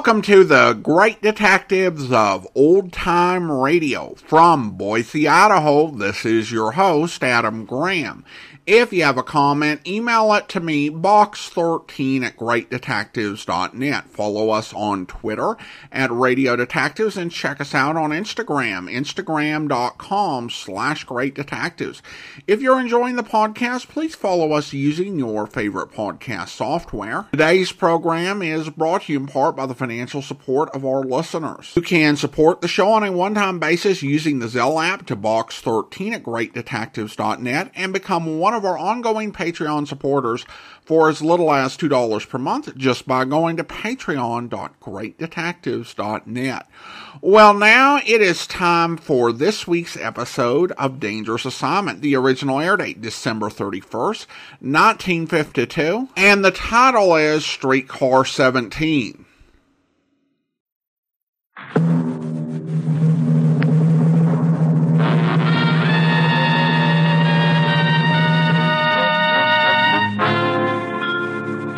Welcome to the Great Detectives of Old Time Radio. From Boise, Idaho, this is your host, Adam Graham. If you have a comment, email it to me, box13 at greatdetectives.net. Follow us on Twitter at Radio Detectives and check us out on Instagram, instagram.com slash greatdetectives. If you're enjoying the podcast, please follow us using your favorite podcast software. Today's program is brought to you in part by the financial support of our listeners. You can support the show on a one-time basis using the Zelle app to box13 at greatdetectives.net and become one of of our ongoing Patreon supporters for as little as $2 per month just by going to patreon.greatdetectives.net. Well, now it is time for this week's episode of Dangerous Assignment. The original air date, December 31st, 1952, and the title is Streetcar 17.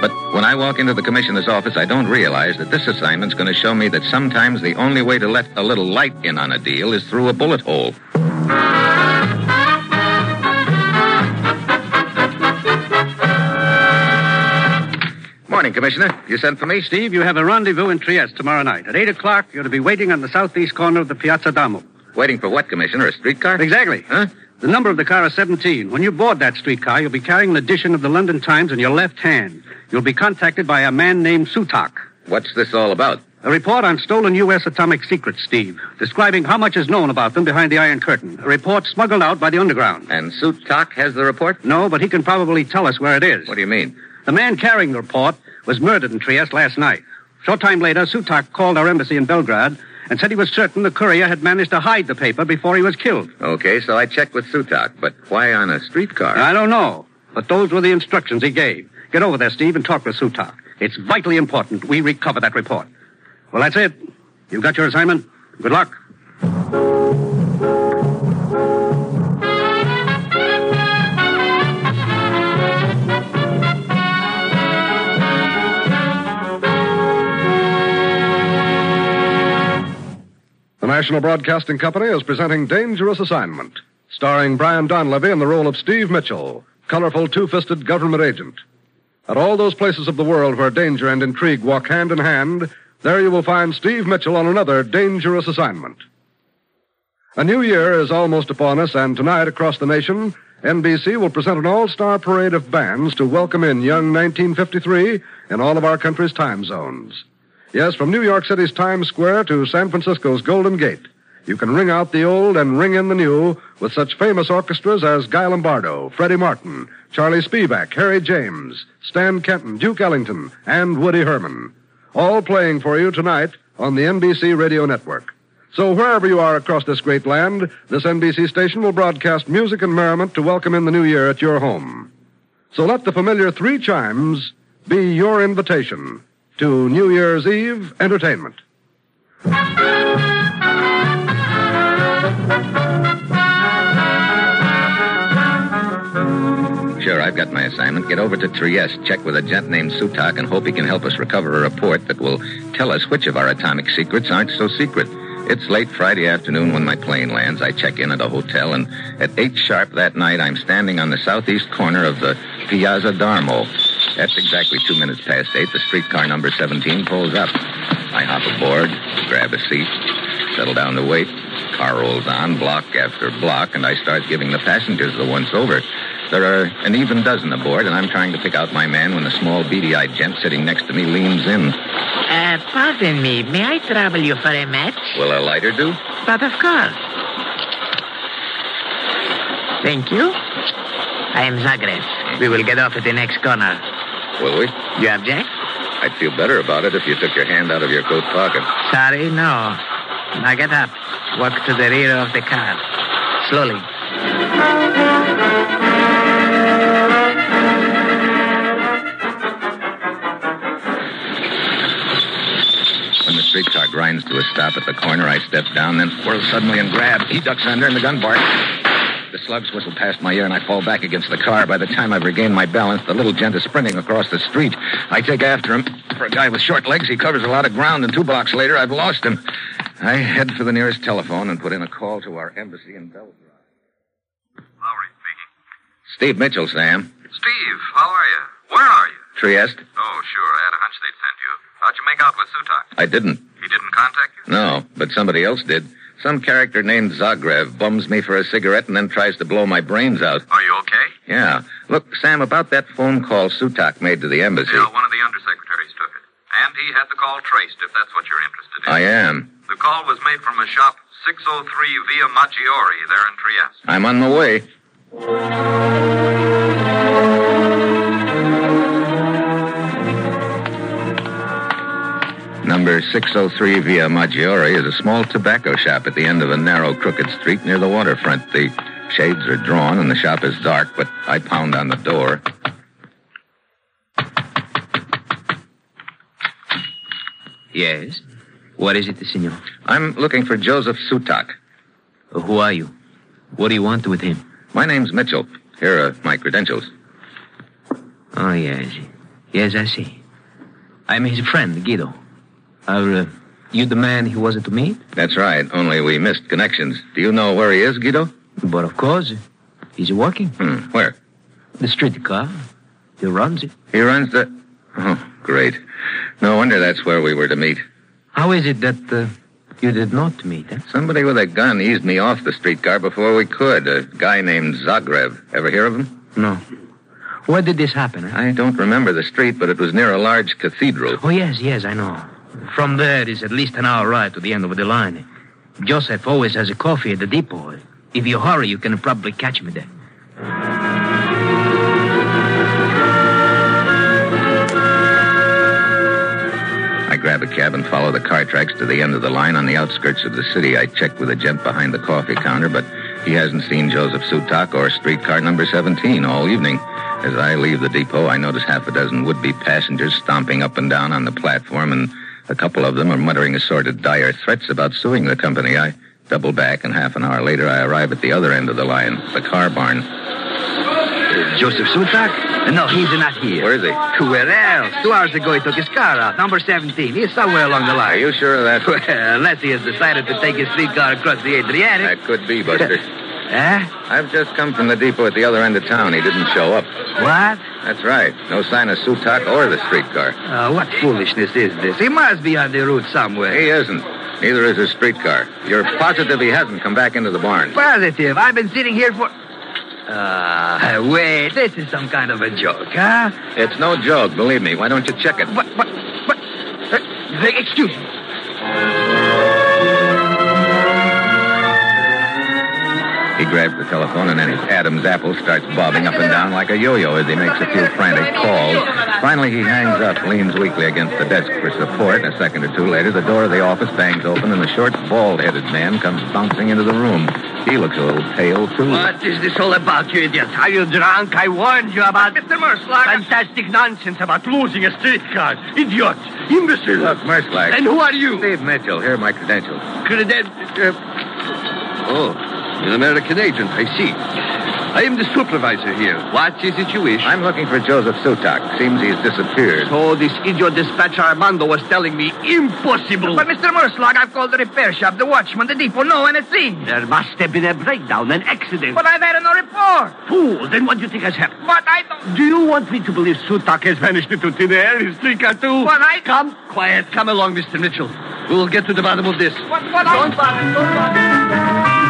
But when I walk into the commissioner's office, I don't realize that this assignment's going to show me that sometimes the only way to let a little light in on a deal is through a bullet hole. Morning, Commissioner. You sent for me? Steve, you have a rendezvous in Trieste tomorrow night. At 8 o'clock, you're to be waiting on the southeast corner of the Piazza Damo. Waiting for what, Commissioner? A streetcar? Exactly. Huh? The number of the car is 17. When you board that streetcar, you'll be carrying an edition of the London Times in your left hand. You'll be contacted by a man named Sutak. What's this all about? A report on stolen U.S. atomic secrets, Steve, describing how much is known about them behind the Iron Curtain. A report smuggled out by the underground. And Sutak has the report? No, but he can probably tell us where it is. What do you mean? The man carrying the report was murdered in Trieste last night. Short time later, Sutak called our embassy in Belgrade and said he was certain the courier had managed to hide the paper before he was killed. Okay, so I checked with Sutak, but why on a streetcar? I don't know, but those were the instructions he gave. Get over there, Steve, and talk with Sutak. It's vitally important we recover that report. Well, that's it. You've got your assignment. Good luck. The National Broadcasting Company is presenting Dangerous Assignment, starring Brian Donlevy in the role of Steve Mitchell, colorful two fisted government agent. At all those places of the world where danger and intrigue walk hand in hand, there you will find Steve Mitchell on another dangerous assignment. A new year is almost upon us, and tonight across the nation, NBC will present an all star parade of bands to welcome in young 1953 in all of our country's time zones. Yes, from New York City's Times Square to San Francisco's Golden Gate, you can ring out the old and ring in the new with such famous orchestras as Guy Lombardo, Freddie Martin, Charlie Spivak, Harry James, Stan Kenton, Duke Ellington, and Woody Herman. All playing for you tonight on the NBC Radio Network. So wherever you are across this great land, this NBC station will broadcast music and merriment to welcome in the new year at your home. So let the familiar three chimes be your invitation to New Year's Eve entertainment. Sure, I've got my assignment. Get over to Trieste, check with a gent named Sutak, and hope he can help us recover a report that will tell us which of our atomic secrets aren't so secret. It's late Friday afternoon when my plane lands. I check in at a hotel, and at 8 sharp that night, I'm standing on the southeast corner of the Piazza d'Armo. That's exactly two minutes past 8. The streetcar number 17 pulls up. I hop aboard, grab a seat, settle down to wait. Car rolls on, block after block, and I start giving the passengers the once over. There are an even dozen aboard, and I'm trying to pick out my man when a small, beady-eyed gent sitting next to me leans in. Uh, pardon me. May I trouble you for a match? Will a lighter do? But of course. Thank you. I am Zagreb. We will get off at the next corner. Will we? You object? I'd feel better about it if you took your hand out of your coat pocket. Sorry, no. Now get up. Walk to the rear of the car. Slowly. When the streetcar grinds to a stop at the corner, I step down, then whirl suddenly and grab. He ducks under, and the gun barks. The slugs whistle past my ear, and I fall back against the car. By the time I've regained my balance, the little gent is sprinting across the street. I take after him. For a guy with short legs, he covers a lot of ground, and two blocks later, I've lost him. I head for the nearest telephone and put in a call to our embassy in Belgrade. Lowry speaking. Steve Mitchell, Sam. Steve, how are you? Where are you? Trieste? Oh, sure. I had a hunch they'd send you. How'd you make out with Sutak? I didn't. He didn't contact you? No, but somebody else did. Some character named Zagreb bums me for a cigarette and then tries to blow my brains out. Are you okay? Yeah. Look, Sam, about that phone call Sutak made to the embassy. Yeah, one of the undersecretaries took it. And he had the call traced, if that's what you're interested in. I am. The call was made from a shop 603 Via Maggiore there in Trieste. I'm on the way. Number 603 Via Maggiore is a small tobacco shop at the end of a narrow, crooked street near the waterfront. The shades are drawn and the shop is dark, but I pound on the door. Yes. What is it, senor? I'm looking for Joseph Sutak. Who are you? What do you want with him? My name's Mitchell. Here are my credentials. Oh, yes. Yes, I see. I'm his friend, Guido. Are uh, you the man he was to meet? That's right, only we missed connections. Do you know where he is, Guido? But of course. He's working. Hmm, where? The streetcar. He runs it. He runs the. Oh, great. No wonder that's where we were to meet. How is it that uh, you did not meet, eh? Somebody with a gun eased me off the streetcar before we could. A guy named Zagreb. Ever hear of him? No. Where did this happen? eh? I don't remember the street, but it was near a large cathedral. Oh, yes, yes, I know. From there, it is at least an hour ride to the end of the line. Joseph always has a coffee at the depot. If you hurry, you can probably catch me there. I grab a cab and follow the car tracks to the end of the line on the outskirts of the city. I check with a gent behind the coffee counter, but he hasn't seen Joseph Sutak or streetcar number 17 all evening. As I leave the depot, I notice half a dozen would-be passengers stomping up and down on the platform, and a couple of them are muttering assorted dire threats about suing the company. I double back, and half an hour later, I arrive at the other end of the line, the car barn. Joseph Sutak? No, he's not here. Where is he? Where else? Two hours ago, he took his car out. Number 17. He's somewhere along the line. Are you sure of that? Well, unless he has decided to take his streetcar across the Adriatic. That could be, Buster. Huh? I've just come from the depot at the other end of town. He didn't show up. What? That's right. No sign of Sutak or the streetcar. Uh, what foolishness is this? He must be on the route somewhere. He isn't. Neither is his streetcar. You're positive he hasn't come back into the barn. Positive. I've been sitting here for. Ah, wait. This is some kind of a joke, huh? It's no joke, believe me. Why don't you check it? What? What? What? Uh, excuse me. Grabs the telephone and then his Adam's apple starts bobbing up and down like a yo-yo as he makes a few frantic calls. Finally, he hangs up, leans weakly against the desk for support. and A second or two later, the door of the office bangs open and the short, bald-headed man comes bouncing into the room. He looks a little pale, too. What is this all about, you idiot? Are you drunk? I warned you about... Mr. Merschlag. Fantastic nonsense about losing a streetcar. Idiot. Imbecile. Look, Merschlag. And who are you? Steve Mitchell. Here are my credentials. Creden... Uh... Oh, an American agent, I see. I am the supervisor here. What is it you wish? I'm looking for Joseph Sutak. Seems he's disappeared. So this idiot dispatcher Armando was telling me impossible. But, Mr. Merschlag, I've called the repair shop, the watchman, the depot. No one has seen. There must have been a breakdown, an accident. But I've had no report. Fool, then what do you think has happened? But I don't... Do you want me to believe Sutak has vanished into thin air, his streetcar too? But I... Come, quiet, come along, Mr. Mitchell. We'll get to the bottom of this. What, what Don't bother, don't bother.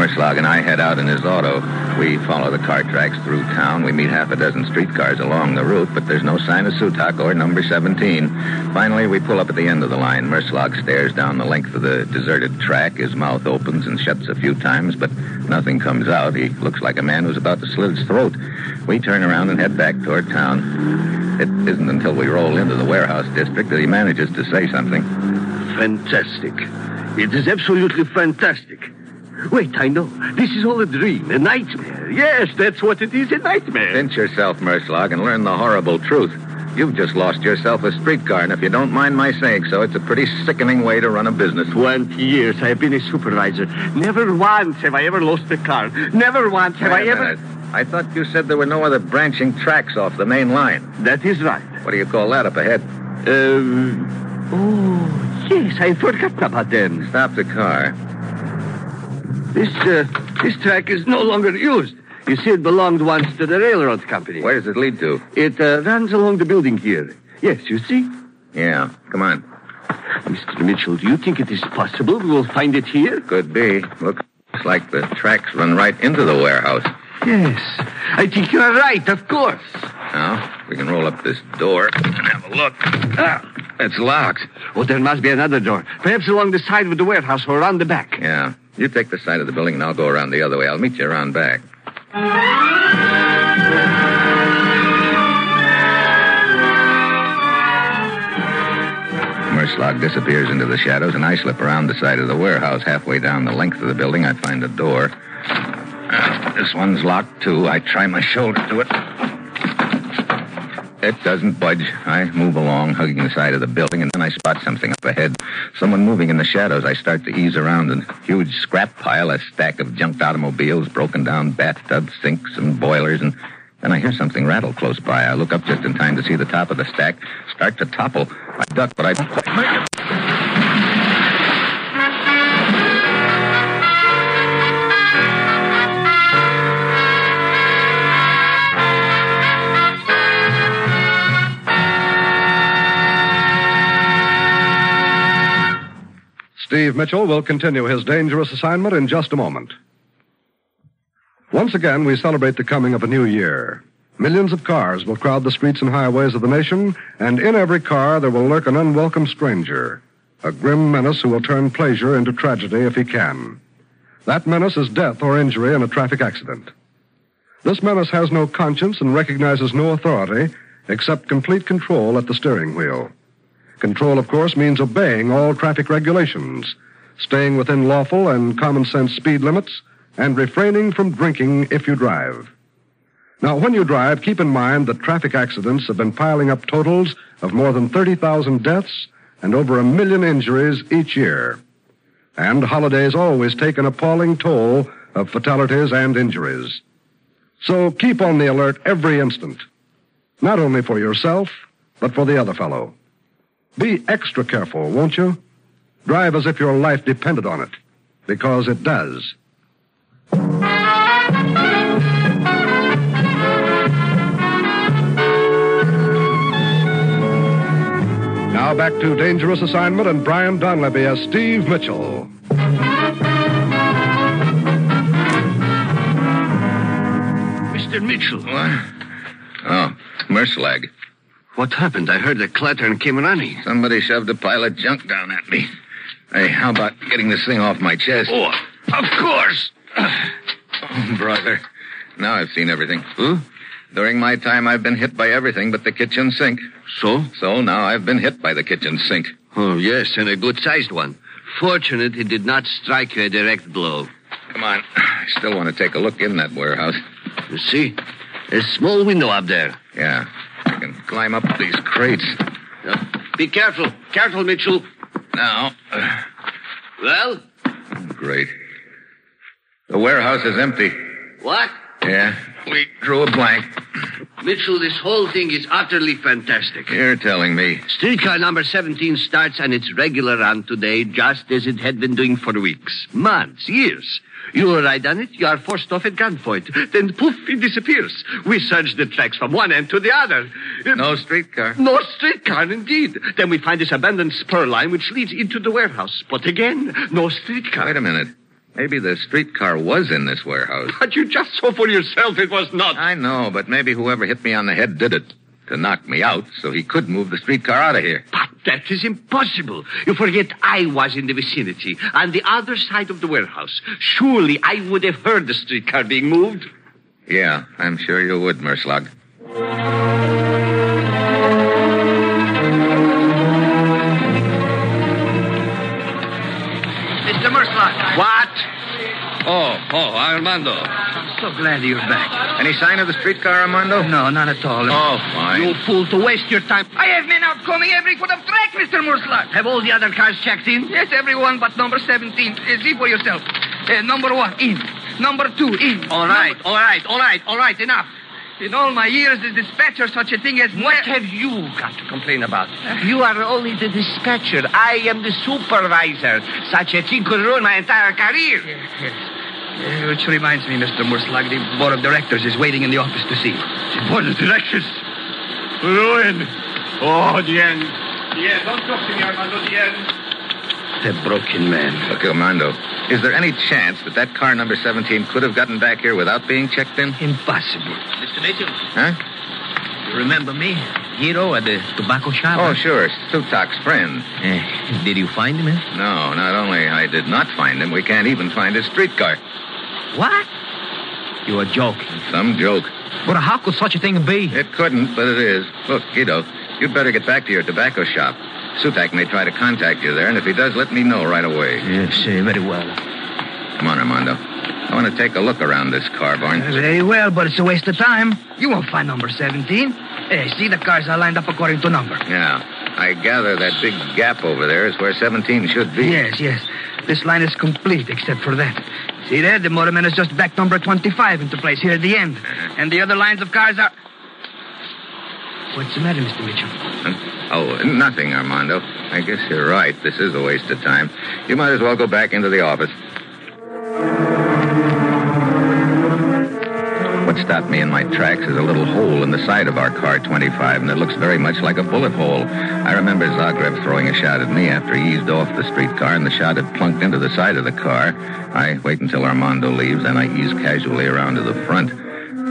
Merschlag, and I head out in his auto. We follow the car tracks through town. We meet half a dozen streetcars along the route, but there's no sign of Sutak or number 17. Finally, we pull up at the end of the line. Merschlag stares down the length of the deserted track. His mouth opens and shuts a few times, but nothing comes out. He looks like a man who's about to slit his throat. We turn around and head back toward town. It isn't until we roll into the warehouse district that he manages to say something. Fantastic. It is absolutely fantastic. Wait, I know. This is all a dream, a nightmare. Yes, that's what it is, a nightmare. Pinch yourself, Merschlag, and learn the horrible truth. You've just lost yourself a streetcar, and if you don't mind my saying so, it's a pretty sickening way to run a business. Twenty years I have been a supervisor. Never once have I ever lost a car. Never once have Wait I ever. minute. I thought you said there were no other branching tracks off the main line. That is right. What do you call that up ahead? Um. Oh, yes, I forgot about them. Stop the car. This, uh, this track is no longer used. You see, it belonged once to the railroad company. Where does it lead to? It uh, runs along the building here. Yes, you see? Yeah, come on. Mr. Mitchell, do you think it is possible we will find it here? Could be. Looks like the tracks run right into the warehouse. Yes. I think you are right, of course. Now, we can roll up this door and have a look. Ah, it's locked. Oh, there must be another door. Perhaps along the side of the warehouse or around the back. Yeah. You take the side of the building and I'll go around the other way. I'll meet you around back. Merschlag disappears into the shadows, and I slip around the side of the warehouse. Halfway down the length of the building, I find a door. This one's locked, too. I try my shoulder to it. It doesn't budge. I move along, hugging the side of the building, and then I spot something up ahead. Someone moving in the shadows. I start to ease around a huge scrap pile, a stack of junked automobiles, broken down bathtubs, sinks, and boilers, and then I hear something rattle close by. I look up just in time to see the top of the stack start to topple. I duck, but I don't quite make it. Steve Mitchell will continue his dangerous assignment in just a moment. Once again, we celebrate the coming of a new year. Millions of cars will crowd the streets and highways of the nation, and in every car there will lurk an unwelcome stranger, a grim menace who will turn pleasure into tragedy if he can. That menace is death or injury in a traffic accident. This menace has no conscience and recognizes no authority except complete control at the steering wheel. Control, of course, means obeying all traffic regulations, staying within lawful and common sense speed limits, and refraining from drinking if you drive. Now, when you drive, keep in mind that traffic accidents have been piling up totals of more than 30,000 deaths and over a million injuries each year. And holidays always take an appalling toll of fatalities and injuries. So keep on the alert every instant, not only for yourself, but for the other fellow. Be extra careful, won't you? Drive as if your life depended on it, because it does. Now back to Dangerous Assignment and Brian Donlevy as Steve Mitchell. Mr. Mitchell. What? Oh, Merschlag. What happened? I heard a clatter and came running. Somebody shoved a pile of junk down at me. Hey, how about getting this thing off my chest? Oh, of course. Oh, brother. Now I've seen everything. Huh? During my time, I've been hit by everything but the kitchen sink. So? So now I've been hit by the kitchen sink. Oh, yes, and a good-sized one. Fortunate it did not strike you a direct blow. Come on. I still want to take a look in that warehouse. You see? A small window up there. Yeah. I can climb up these crates. Uh, be careful. Careful, Mitchell. Now. uh, Well? great. The warehouse is empty. What? Yeah. We drew a blank. Mitchell, this whole thing is utterly fantastic. You're telling me. Streetcar number 17 starts on its regular run today, just as it had been doing for weeks, months, years. You ride on it, you are forced off at gunpoint. Then poof, it disappears. We search the tracks from one end to the other. No streetcar. No streetcar, indeed. Then we find this abandoned spur line which leads into the warehouse. But again, no streetcar. Wait a minute. Maybe the streetcar was in this warehouse. But you just saw for yourself it was not. I know, but maybe whoever hit me on the head did it to knock me out so he could move the streetcar out of here. But that is impossible. You forget I was in the vicinity, on the other side of the warehouse. Surely I would have heard the streetcar being moved. Yeah, I'm sure you would, Merschlag. Oh, oh, Armando. I'm so glad you're back. Any sign of the streetcar, Armando? No, not at all. Oh, fine. You fool to waste your time. I have men out coming every foot of track, Mr. Merschlag. Have all the other cars checked in? Yes, everyone but number 17. Uh, see for yourself. Uh, number one, in. Number two, in. All right, all right, all right, all right, enough. In all my years as dispatcher, such a thing as What have you got to complain about? You are only the dispatcher. I am the supervisor. Such a thing could ruin my entire career. Yes, yes. Uh, which reminds me, Mr. Merschlag, the board of directors is waiting in the office to see. The board of directors. Ruin. Oh, the end. The end. Don't talk to me, Armando. The end. The broken man. Look, Armando, is there any chance that that car number 17 could have gotten back here without being checked in? Impossible. Mr. Mitchell, Huh? Remember me? Hero at the tobacco shop? Oh, sure. Sutak's friend. Eh, did you find him? eh? No, not only I did not find him, we can't even find his streetcar. What? You are joking. Some joke. But how could such a thing be? It couldn't, but it is. Look, Guido, you'd better get back to your tobacco shop. Sutak may try to contact you there, and if he does, let me know right away. Yes, eh, very well. Come on, Armando. I want to take a look around this car barn. Very well, but it's a waste of time. You won't find number 17. Hey, see, the cars are lined up according to number. Yeah, I gather that big gap over there is where 17 should be. Yes, yes. This line is complete except for that. See there? The motorman has just backed number 25 into place here at the end. Uh-huh. And the other lines of cars are. What's the matter, Mr. Mitchell? Huh? Oh, nothing, Armando. I guess you're right. This is a waste of time. You might as well go back into the office. Stopped me in my tracks is a little hole in the side of our car 25, and it looks very much like a bullet hole. I remember Zagreb throwing a shot at me after he eased off the streetcar, and the shot had plunked into the side of the car. I wait until Armando leaves, then I ease casually around to the front.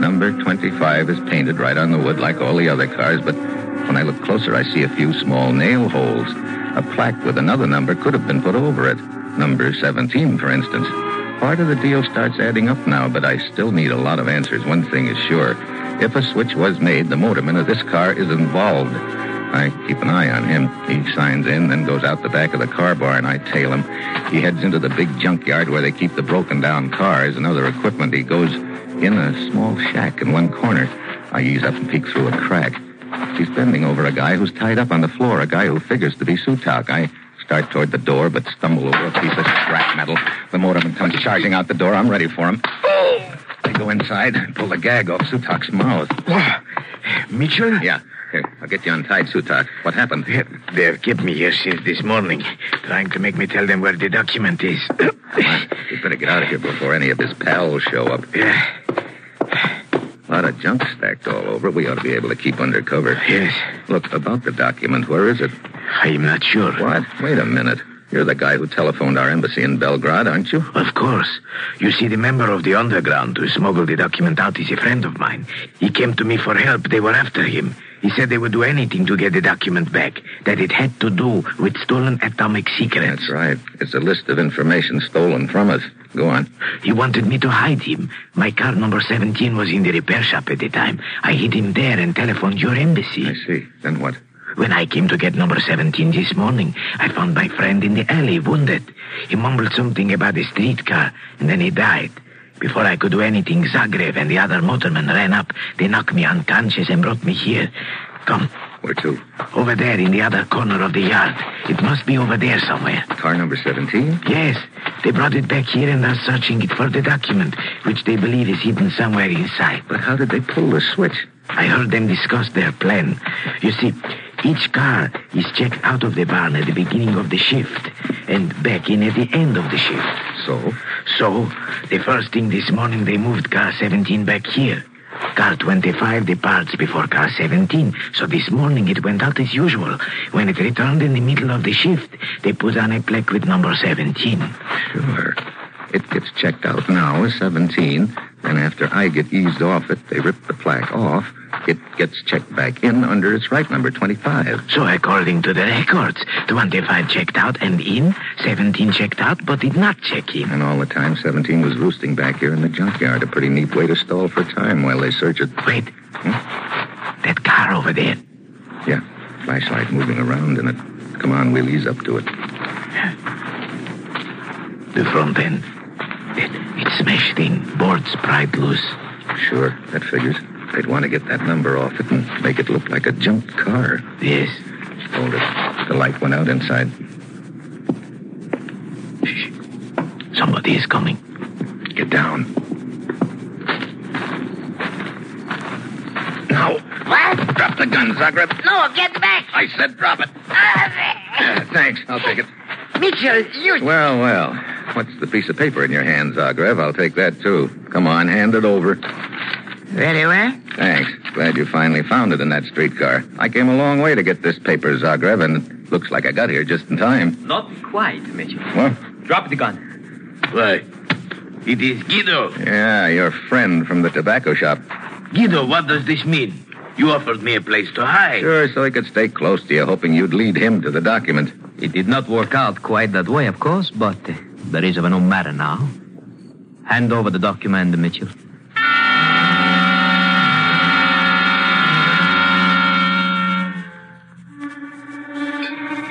Number 25 is painted right on the wood like all the other cars, but when I look closer, I see a few small nail holes. A plaque with another number could have been put over it. Number 17, for instance. Part of the deal starts adding up now, but I still need a lot of answers. One thing is sure. If a switch was made, the motorman of this car is involved. I keep an eye on him. He signs in, then goes out the back of the car bar, and I tail him. He heads into the big junkyard where they keep the broken down cars and other equipment. He goes in a small shack in one corner. I ease up and peek through a crack. He's bending over a guy who's tied up on the floor, a guy who figures to be Sutak. I start toward the door, but stumble over a piece of scrap metal. The motorman comes charging out the door. I'm ready for him. I go inside and pull the gag off Sutak's mouth. Mitchell? Yeah. Here, I'll get you untied, Sutak. What happened? They've kept me here since this morning, trying to make me tell them where the document is. Come on. We better get out of here before any of his pals show up. Yeah. A lot of junk stacked all over. We ought to be able to keep under cover. Yes. Look, about the document, where is it? I'm not sure. What? Wait a minute. You're the guy who telephoned our embassy in Belgrade, aren't you? Of course. You see, the member of the underground who smuggled the document out is a friend of mine. He came to me for help. They were after him. He said they would do anything to get the document back, that it had to do with stolen atomic secrets. That's right. It's a list of information stolen from us. Go on. He wanted me to hide him. My car number 17 was in the repair shop at the time. I hid him there and telephoned your embassy. I see. Then what? When I came to get number 17 this morning, I found my friend in the alley, wounded. He mumbled something about a streetcar, and then he died. Before I could do anything, Zagreb and the other motormen ran up. They knocked me unconscious and brought me here. Come, Where to? over there in the other corner of the yard. It must be over there somewhere. Car number 17? Yes, they brought it back here and are searching it for the document, which they believe is hidden somewhere inside. But how did they pull the switch? I heard them discuss their plan. You see, each car is checked out of the barn at the beginning of the shift and back in at the end of the shift. So? So, the first thing this morning, they moved car 17 back here. Car 25 departs before car 17. So this morning it went out as usual. When it returned in the middle of the shift, they put on a plaque with number 17. Sure. It gets checked out now as 17. Then after I get eased off it, they rip the plaque off. It gets checked back in under its right number, 25. So according to the records, 25 checked out and in, 17 checked out but did not check in. And all the time, 17 was roosting back here in the junkyard. A pretty neat way to stall for time while they search it. Wait. Hmm? That car over there. Yeah, flashlight moving around in it. Come on, we'll ease up to it. The front end. It, it's smashed in. Boards pried loose. Sure, that figures. They'd want to get that number off it and make it look like a junked car. Yes. Hold it. The light went out inside. Shh. Somebody is coming. Get down. Now. What? Drop the gun, Zagreb. No, get back. I said drop it. Uh, Thanks. I'll take it. Mitchell, you. Well, well. What's the piece of paper in your hand, Zagreb? I'll take that, too. Come on, hand it over. Very well. Thanks. Glad you finally found it in that streetcar. I came a long way to get this paper, Zagreb, and it looks like I got here just in time. Not quite, Mitchell. What? Drop the gun. Why? It is Guido. Yeah, your friend from the tobacco shop. Guido, what does this mean? You offered me a place to hide. Sure, so he could stay close to you, hoping you'd lead him to the document. It did not work out quite that way, of course, but uh, that is of no matter now. Hand over the document, Mitchell.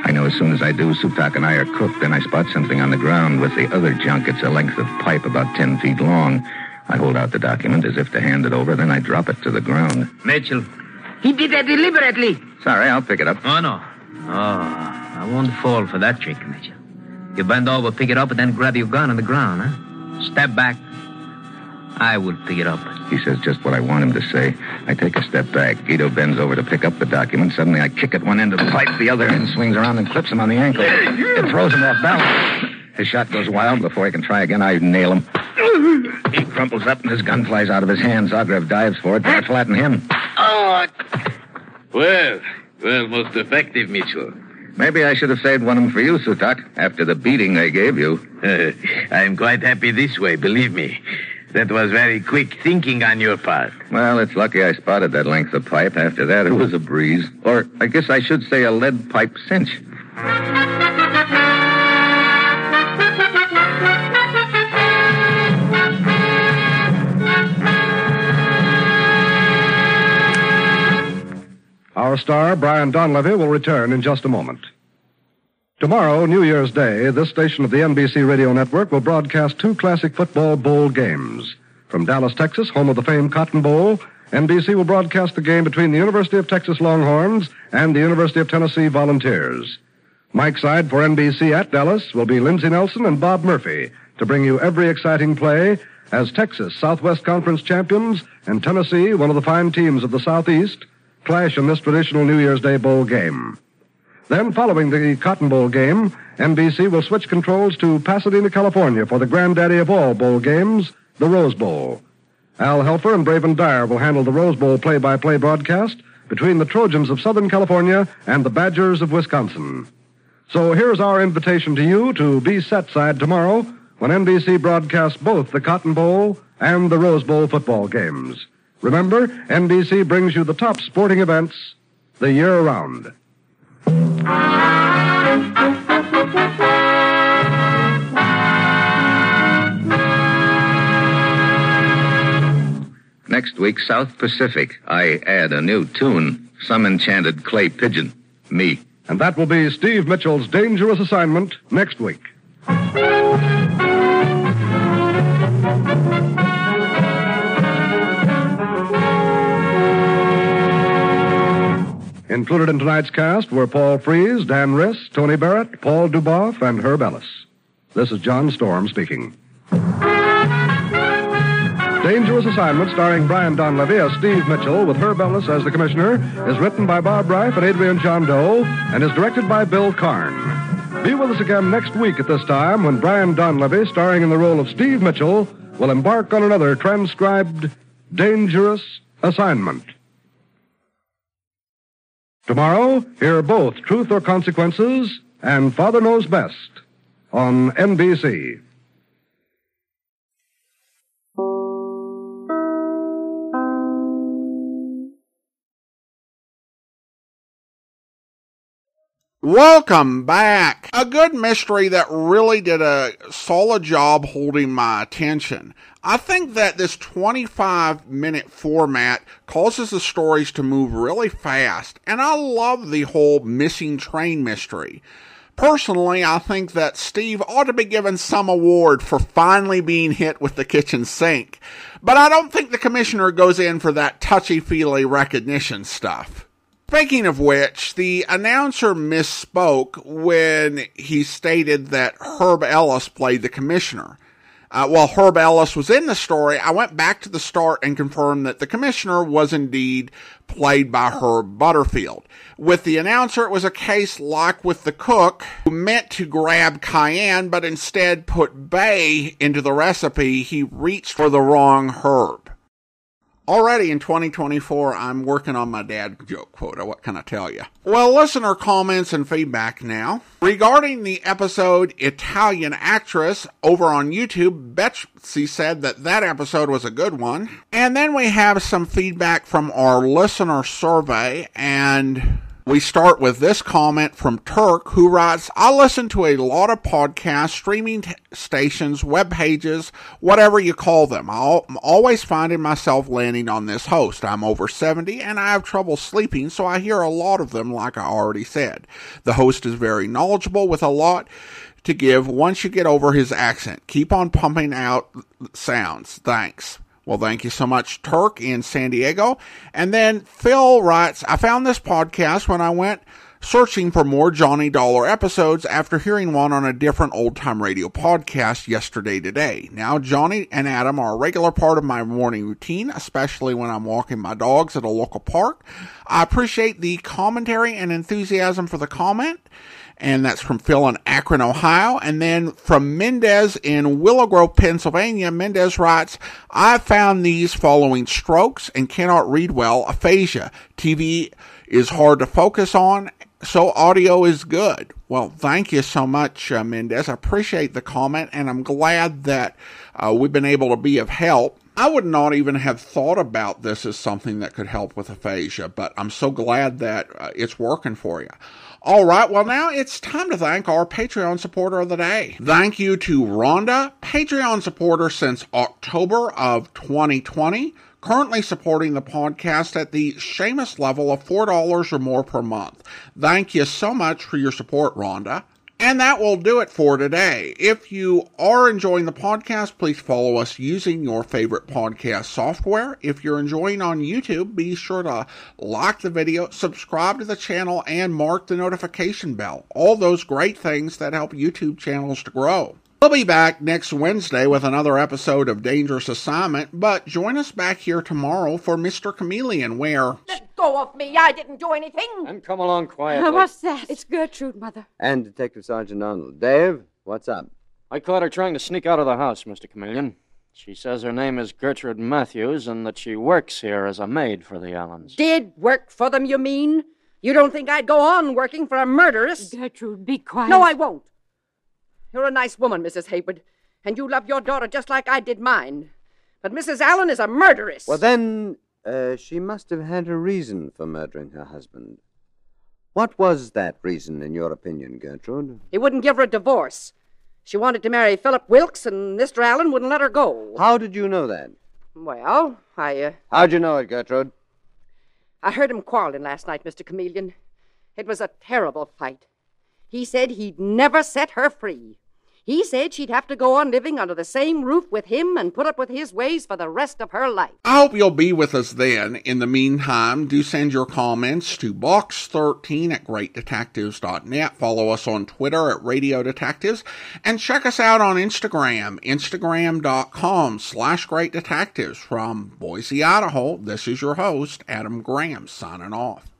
I know as soon as I do, Sutak and I are cooked. Then I spot something on the ground with the other junk. It's a length of pipe about ten feet long. I hold out the document as if to hand it over, then I drop it to the ground. Mitchell. He did that deliberately. Sorry, I'll pick it up. Oh, no. Oh, I won't fall for that trick, Mitchell. You bend over, pick it up, and then grab your gun on the ground, huh? Step back. I will pick it up. He says just what I want him to say. I take a step back. Guido bends over to pick up the document. Suddenly, I kick at one end of the pipe. The other end swings around and clips him on the ankle. It throws him off balance. His shot goes wild. Before he can try again, I nail him. He crumples up and his gun flies out of his hand. Zagreb dives for it, but I flatten him. Oh, Well, well, most effective, Mitchell. Maybe I should have saved one of them for you, Sutak, after the beating they gave you. I'm quite happy this way, believe me. That was very quick thinking on your part. Well, it's lucky I spotted that length of pipe. After that, it was a breeze. Or I guess I should say a lead pipe cinch. Our star, Brian Donlevy, will return in just a moment. Tomorrow, New Year's Day, this station of the NBC Radio Network will broadcast two classic football bowl games. From Dallas, Texas, home of the famed Cotton Bowl, NBC will broadcast the game between the University of Texas Longhorns and the University of Tennessee Volunteers. Mike Side for NBC at Dallas will be Lindsey Nelson and Bob Murphy to bring you every exciting play as Texas, Southwest Conference champions, and Tennessee, one of the fine teams of the Southeast, clash in this traditional New Year's Day bowl game. Then, following the Cotton Bowl game, NBC will switch controls to Pasadena, California for the granddaddy of all bowl games, the Rose Bowl. Al Helfer and Braven Dyer will handle the Rose Bowl play-by-play broadcast between the Trojans of Southern California and the Badgers of Wisconsin. So here's our invitation to you to be set side tomorrow when NBC broadcasts both the Cotton Bowl and the Rose Bowl football games. Remember, NBC brings you the top sporting events the year round. Next week, South Pacific. I add a new tune. Some enchanted clay pigeon. Me. And that will be Steve Mitchell's dangerous assignment next week. Included in tonight's cast were Paul Frees, Dan Riss, Tony Barrett, Paul Dubov, and Herb Ellis. This is John Storm speaking. Dangerous Assignment, starring Brian Donlevy as Steve Mitchell with Herb Ellis as the commissioner, is written by Bob Reif and Adrian Gendot and is directed by Bill Karn. Be with us again next week at this time when Brian Donlevy, starring in the role of Steve Mitchell, will embark on another transcribed Dangerous Assignment. Tomorrow, hear both Truth or Consequences and Father Knows Best on NBC. Welcome back. A good mystery that really did a solid job holding my attention. I think that this 25 minute format causes the stories to move really fast, and I love the whole missing train mystery. Personally, I think that Steve ought to be given some award for finally being hit with the kitchen sink, but I don't think the commissioner goes in for that touchy feely recognition stuff. Speaking of which, the announcer misspoke when he stated that Herb Ellis played the commissioner. Uh, while Herb Ellis was in the story, I went back to the start and confirmed that the commissioner was indeed played by Herb Butterfield. With the announcer, it was a case like with the cook who meant to grab cayenne, but instead put bay into the recipe. He reached for the wrong herb. Already in 2024, I'm working on my dad joke quota. What can I tell you? Well, listener comments and feedback now. Regarding the episode Italian Actress over on YouTube, Betsy said that that episode was a good one. And then we have some feedback from our listener survey and we start with this comment from Turk, who writes, I listen to a lot of podcasts, streaming t- stations, web pages, whatever you call them. I'm always finding myself landing on this host. I'm over 70 and I have trouble sleeping, so I hear a lot of them, like I already said. The host is very knowledgeable with a lot to give once you get over his accent. Keep on pumping out sounds. Thanks. Well, thank you so much, Turk in San Diego. And then Phil writes, I found this podcast when I went searching for more Johnny Dollar episodes after hearing one on a different old time radio podcast yesterday today. Now, Johnny and Adam are a regular part of my morning routine, especially when I'm walking my dogs at a local park. I appreciate the commentary and enthusiasm for the comment and that's from Phil in Akron, Ohio. And then from Mendez in Willow Grove, Pennsylvania, Mendez writes, I found these following strokes and cannot read well, aphasia. TV is hard to focus on, so audio is good. Well, thank you so much, uh, Mendez. I appreciate the comment, and I'm glad that uh, we've been able to be of help. I would not even have thought about this as something that could help with aphasia, but I'm so glad that uh, it's working for you. All right, well, now it's time to thank our Patreon supporter of the day. Thank you to Rhonda, Patreon supporter since October of 2020, currently supporting the podcast at the Seamus level of $4 or more per month. Thank you so much for your support, Rhonda. And that will do it for today. If you are enjoying the podcast, please follow us using your favorite podcast software. If you're enjoying on YouTube, be sure to like the video, subscribe to the channel, and mark the notification bell. All those great things that help YouTube channels to grow. We'll be back next Wednesday with another episode of Dangerous Assignment, but join us back here tomorrow for Mr. Chameleon, where. Let go of me. I didn't do anything. And come along quietly. What's that? It's Gertrude, Mother. And Detective Sergeant Arnold. Dave, what's up? I caught her trying to sneak out of the house, Mr. Chameleon. She says her name is Gertrude Matthews and that she works here as a maid for the Allens. Did work for them, you mean? You don't think I'd go on working for a murderess? Gertrude, be quiet. No, I won't. You're a nice woman, Mrs. Hayward, and you love your daughter just like I did mine. But Mrs. Allen is a murderess. Well, then, uh, she must have had a reason for murdering her husband. What was that reason, in your opinion, Gertrude? He wouldn't give her a divorce. She wanted to marry Philip Wilkes, and Mr. Allen wouldn't let her go. How did you know that? Well, I, uh, How'd you know it, Gertrude? I heard him quarreling last night, Mr. Chameleon. It was a terrible fight. He said he'd never set her free. He said she'd have to go on living under the same roof with him and put up with his ways for the rest of her life. I hope you'll be with us then. In the meantime, do send your comments to box13 at greatdetectives.net. Follow us on Twitter at Radio Detectives and check us out on Instagram, instagram.com slash great detectives. From Boise, Idaho, this is your host, Adam Graham, signing off.